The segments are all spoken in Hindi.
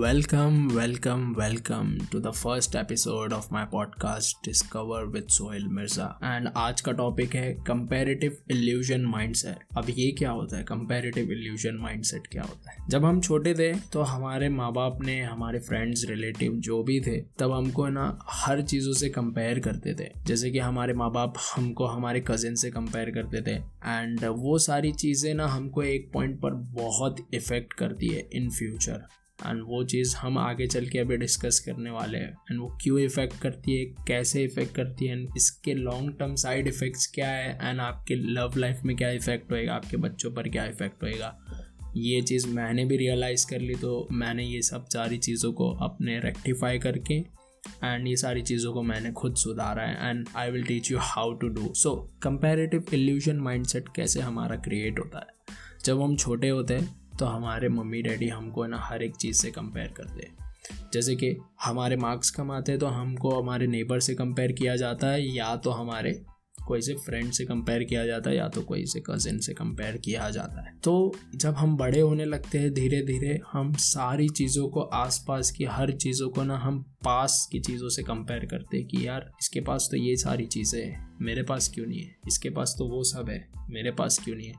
Welcome, welcome, welcome to the first episode of my podcast Discover with Sohail Mirza. And आज का टॉपिक है कंपेरेटिव इल्यूजन माइंडसेट अब ये क्या होता है? कंपेरेटिव इल्यूजन माइंडसेट क्या होता है? जब हम छोटे थे तो हमारे माँ बाप ने हमारे फ्रेंड्स रिलेटिव जो भी थे तब हमको ना हर चीज़ों से कंपेयर करते थे। जैसे कि हमारे माँ बाप हमको हमारे कजिन से कंपेयर करते थे। एंड वो सारी चीज़ें ना हमको एक पॉइंट पर बहुत इफ़ेक्ट करती है इन फ्यूचर एंड वो चीज़ हम आगे चल के अभी डिस्कस करने वाले हैं। एंड वो क्यों इफ़ेक्ट करती है, कैसे इफ़ेक्ट करती है एंड इसके लॉन्ग टर्म साइड इफ़ेक्ट्स क्या है एंड आपके लव लाइफ में क्या इफ़ेक्ट होएगा, आपके बच्चों पर क्या इफ़ेक्ट होएगा। ये चीज़ मैंने भी रियलाइज़ कर ली तो मैंने ये सब सारी चीज़ों को अपने रेक्टिफाई करके एंड ये सारी चीज़ों को मैंने खुद सुधारा है and I will teach you how to do so comparative illusion mindset कैसे हमारा क्रिएट होता है? जब हम छोटे होते हैं तो हमारे मम्मी, डैडी हमको ना हर एक चीज़ से कंपेयर करते हैं। जैसे कि हमारे मार्क्स कम आते हैं तो हमको हमारे नेबर से कंपेयर किया जाता है, या तो हमारे कोई से फ्रेंड से कंपेयर किया जाता है, या तो कोई से कज़िन से कंपेयर किया जाता है। तो जब हम बड़े होने लगते हैं धीरे धीरे हम सारी चीज़ों को आसपास की, हर चीज़ों को ना हम पास की चीज़ों से कंपेयर करते हैं कि यार, इसके पास तो ये सारी चीज़ें हैं, मेरे पास क्यों नहीं है? इसके पास तो वो सब है, मेरे पास क्यों नहीं है?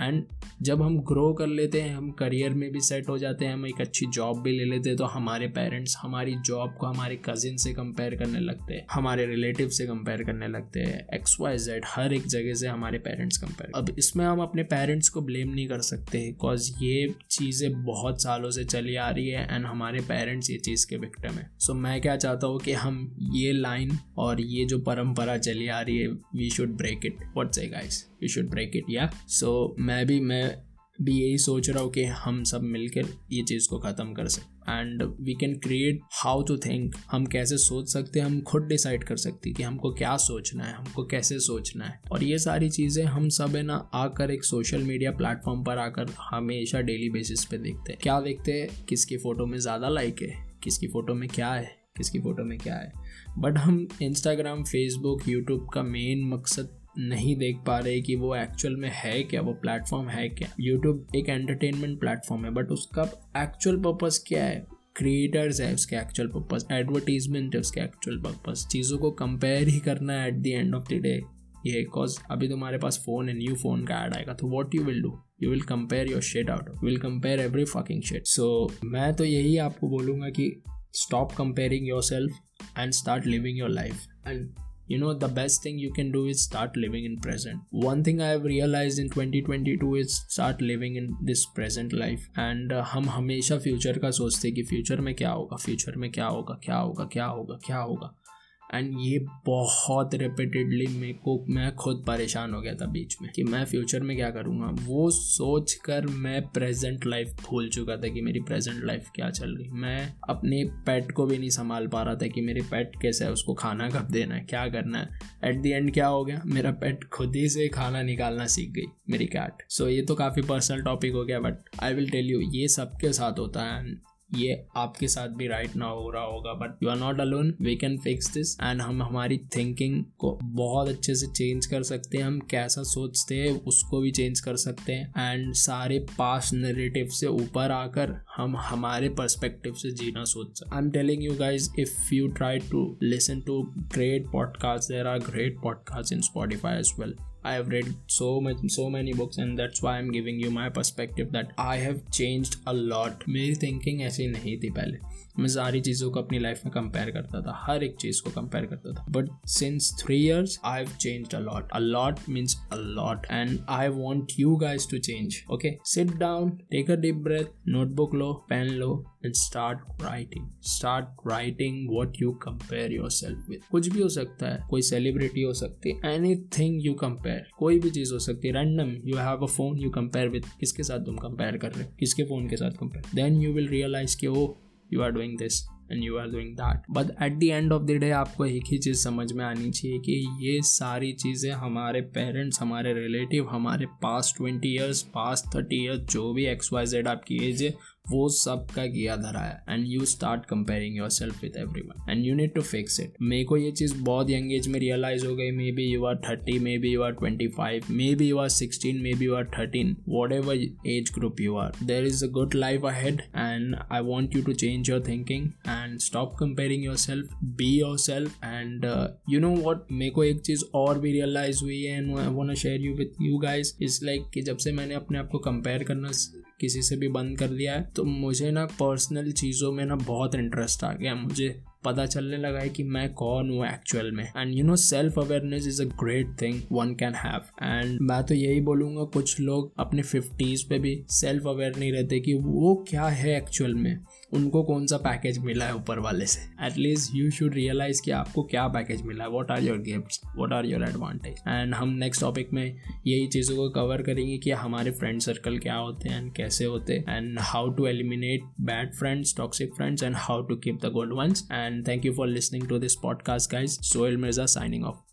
एंड जब हम ग्रो कर लेते हैं हम करियर में भी सेट हो जाते हैं हम एक अच्छी जॉब भी ले लेते हैं तो हमारे पेरेंट्स हमारी जॉब को हमारे कजिन से कंपेयर करने लगते हैं हमारे रिलेटिव से कंपेयर करने लगते हैं एक्स वाई जेड हर एक जगह से हमारे पेरेंट्स कंपेयर अब इसमें हम अपने पेरेंट्स को ब्लेम नहीं कर सकते बिकॉज़ ये चीज़ें बहुत सालों से चली आ रही है एंड हमारे पेरेंट्स ये चीज़ के विक्टम है। सो so, मैं क्या चाहता हूँ कि हम ये लाइन और ये जो परंपरा चली आ रही है we should break it what say guys we should break it या सो मैं भी मैं भी यही सोच रहा हूँ कि हम सब मिलकर ये चीज़ को ख़त्म कर सकते and we can create how to think हम कैसे सोच सकते हैं, हम खुद डिसाइड कर सकते हैं कि हमको क्या सोचना है, हमको कैसे सोचना है। और ये सारी चीज़ें हम सब है ना आकर एक सोशल मीडिया प्लेटफॉर्म पर आकर हमेशा डेली बेसिस पे देखते हैं। क्या देखते हैं? किसकी फ़ोटो में ज़्यादा लाइक है, किसकी फ़ोटो में क्या है, किसकी फ़ोटो में क्या है। बट हम इंस्टाग्राम फेसबुक यूट्यूब का मेन मकसद नहीं देख पा रहे कि वो एक्चुअल में है क्या? वो प्लेटफॉर्म है क्या? यूट्यूब एक एंटरटेनमेंट प्लेटफॉर्म है बट उसका एक्चुअल पर्पज़ क्या है? क्रिएटर्स है उसके एक्चुअल पर्पज़ एडवर्टीजमेंट है उसके एक्चुअल पर्पज़ चीज़ों को कंपेयर ही करना है at the end of the day ये बिकॉज़ अभी तुम्हारे पास फ़ोन है न्यू फ़ोन का ऐड आएगा तो what you will do you will compare your shit out you will compare every fucking shit so मैं तो यही आपको बोलूँगा कि stop comparing yourself and start living your life. And you know the best thing you can do is start living in present one thing i have realized in 2022 is start living in this present life and uh, हम हमेशा फ्यूचर का सोचते कि फ्यूचर में क्या होगा फ्यूचर में क्या होगा क्या होगा क्या होगा क्या होगा एंड ये बहुत रिपीटेडली मेरे को मैं खुद परेशान हो गया था बीच में कि मैं फ्यूचर में क्या करूँगा। वो सोच कर मैं प्रेजेंट लाइफ भूल चुका था कि मेरी प्रेजेंट लाइफ क्या चल रही। मैं अपने पेट को भी नहीं संभाल पा रहा था कि मेरे पेट कैसे है उसको खाना कब देना है क्या करना है। एट दी एंड क्या हो गया? मेरा पेट खुद ही से खाना निकालना सीख गई मेरी कैट सो so, ये तो काफ़ी पर्सनल टॉपिक हो गया but I will tell you ये सबके साथ होता है। ये आपके साथ भी राइट ना हो रहा होगा but you are not alone we can fix this and हम हमारी थिंकिंग को बहुत अच्छे से चेंज कर सकते हैं। हम कैसा सोचते हैं, उसको भी चेंज कर सकते हैं। एंड सारे पास नेरेटिव से ऊपर आकर हम हमारे पर्सपेक्टिव से जीना सोच सकते I am telling you guys if you try to listen to great podcast there are great podcast in Spotify as well I have read so much, so many books and that's why I'm giving you my perspective that I have changed a lot. मेरी थिंकिंग ऐसी नहीं थी पहले। मैं सारी चीज़ों को अपनी लाइफ में कंपेयर करता था, हर एक चीज़ को कंपेयर करता था। But since three years I have changed a lot a lot means a lot and I want you guys to change okay sit down take a deep breath notebook low pen low start writing start writing what you compare yourself with कुछ भी हो सकता है, कोई सेलिब्रिटी हो सकती है एनी थिंग यू कंपेयर कोई भी चीज़ हो सकती है। Random you have a phone you compare with किसके साथ तुम कंपेयर कर रहे हो? किसके फ़ोन के साथ compare then you will realise कि ओ you are doing this and you are doing that but at the end of the day आपको एक ही चीज़ समझ में आनी चाहिए कि ये सारी चीज़ें हमारे पेरेंट्स हमारे रिलेटिव हमारे past twenty years past thirty years जो भी एक्स वाई जेड आपकी एज है वो सब का किया धरा है। And you start comparing yourself with everyone and you need to fix it मेरे को ये चीज़ बहुत यंग एज में रियलाइज़ हो गई। Maybe you are thirty maybe you are twenty five maybe you are sixteen maybe you are thirteen whatever age group you are there is a good life ahead. And i want you to change your thinking and stop comparing yourself. Be yourself. And uh, you know what? मेरे को एक चीज़ और भी रियलाइज़ हुई है and I want share you with you guys is like कि जब से मैंने अपने आप को कंपेयर करना किसी से भी बंद कर लिया है तो मुझे ना पर्सनल चीज़ों में ना बहुत इंटरेस्ट आ गया। मुझे पता चलने लगा है कि मैं कौन हूँ एक्चुअल में। And you know self awareness is a great thing one can have and मैं तो यही बोलूँगा, कुछ लोग अपने फिफ्टीज पे भी सेल्फ अवेयर नहीं रहते कि वो क्या है एक्चुअल में। उनको कौन सा पैकेज मिला है ऊपर वाले से? एटलीस्ट यू शुड रियलाइज़ कि आपको क्या पैकेज मिला है। What are your gift what are your advantage and हम नेक्स्ट टॉपिक में यही चीज़ों को कवर करेंगे कि हमारे फ्रेंड सर्कल क्या होते हैं एंड कैसे होते हैं। And how to eliminate bad friends toxic friends and how to keep the good ones and thank you for listening to this podcast guys Sohail Mirza signing off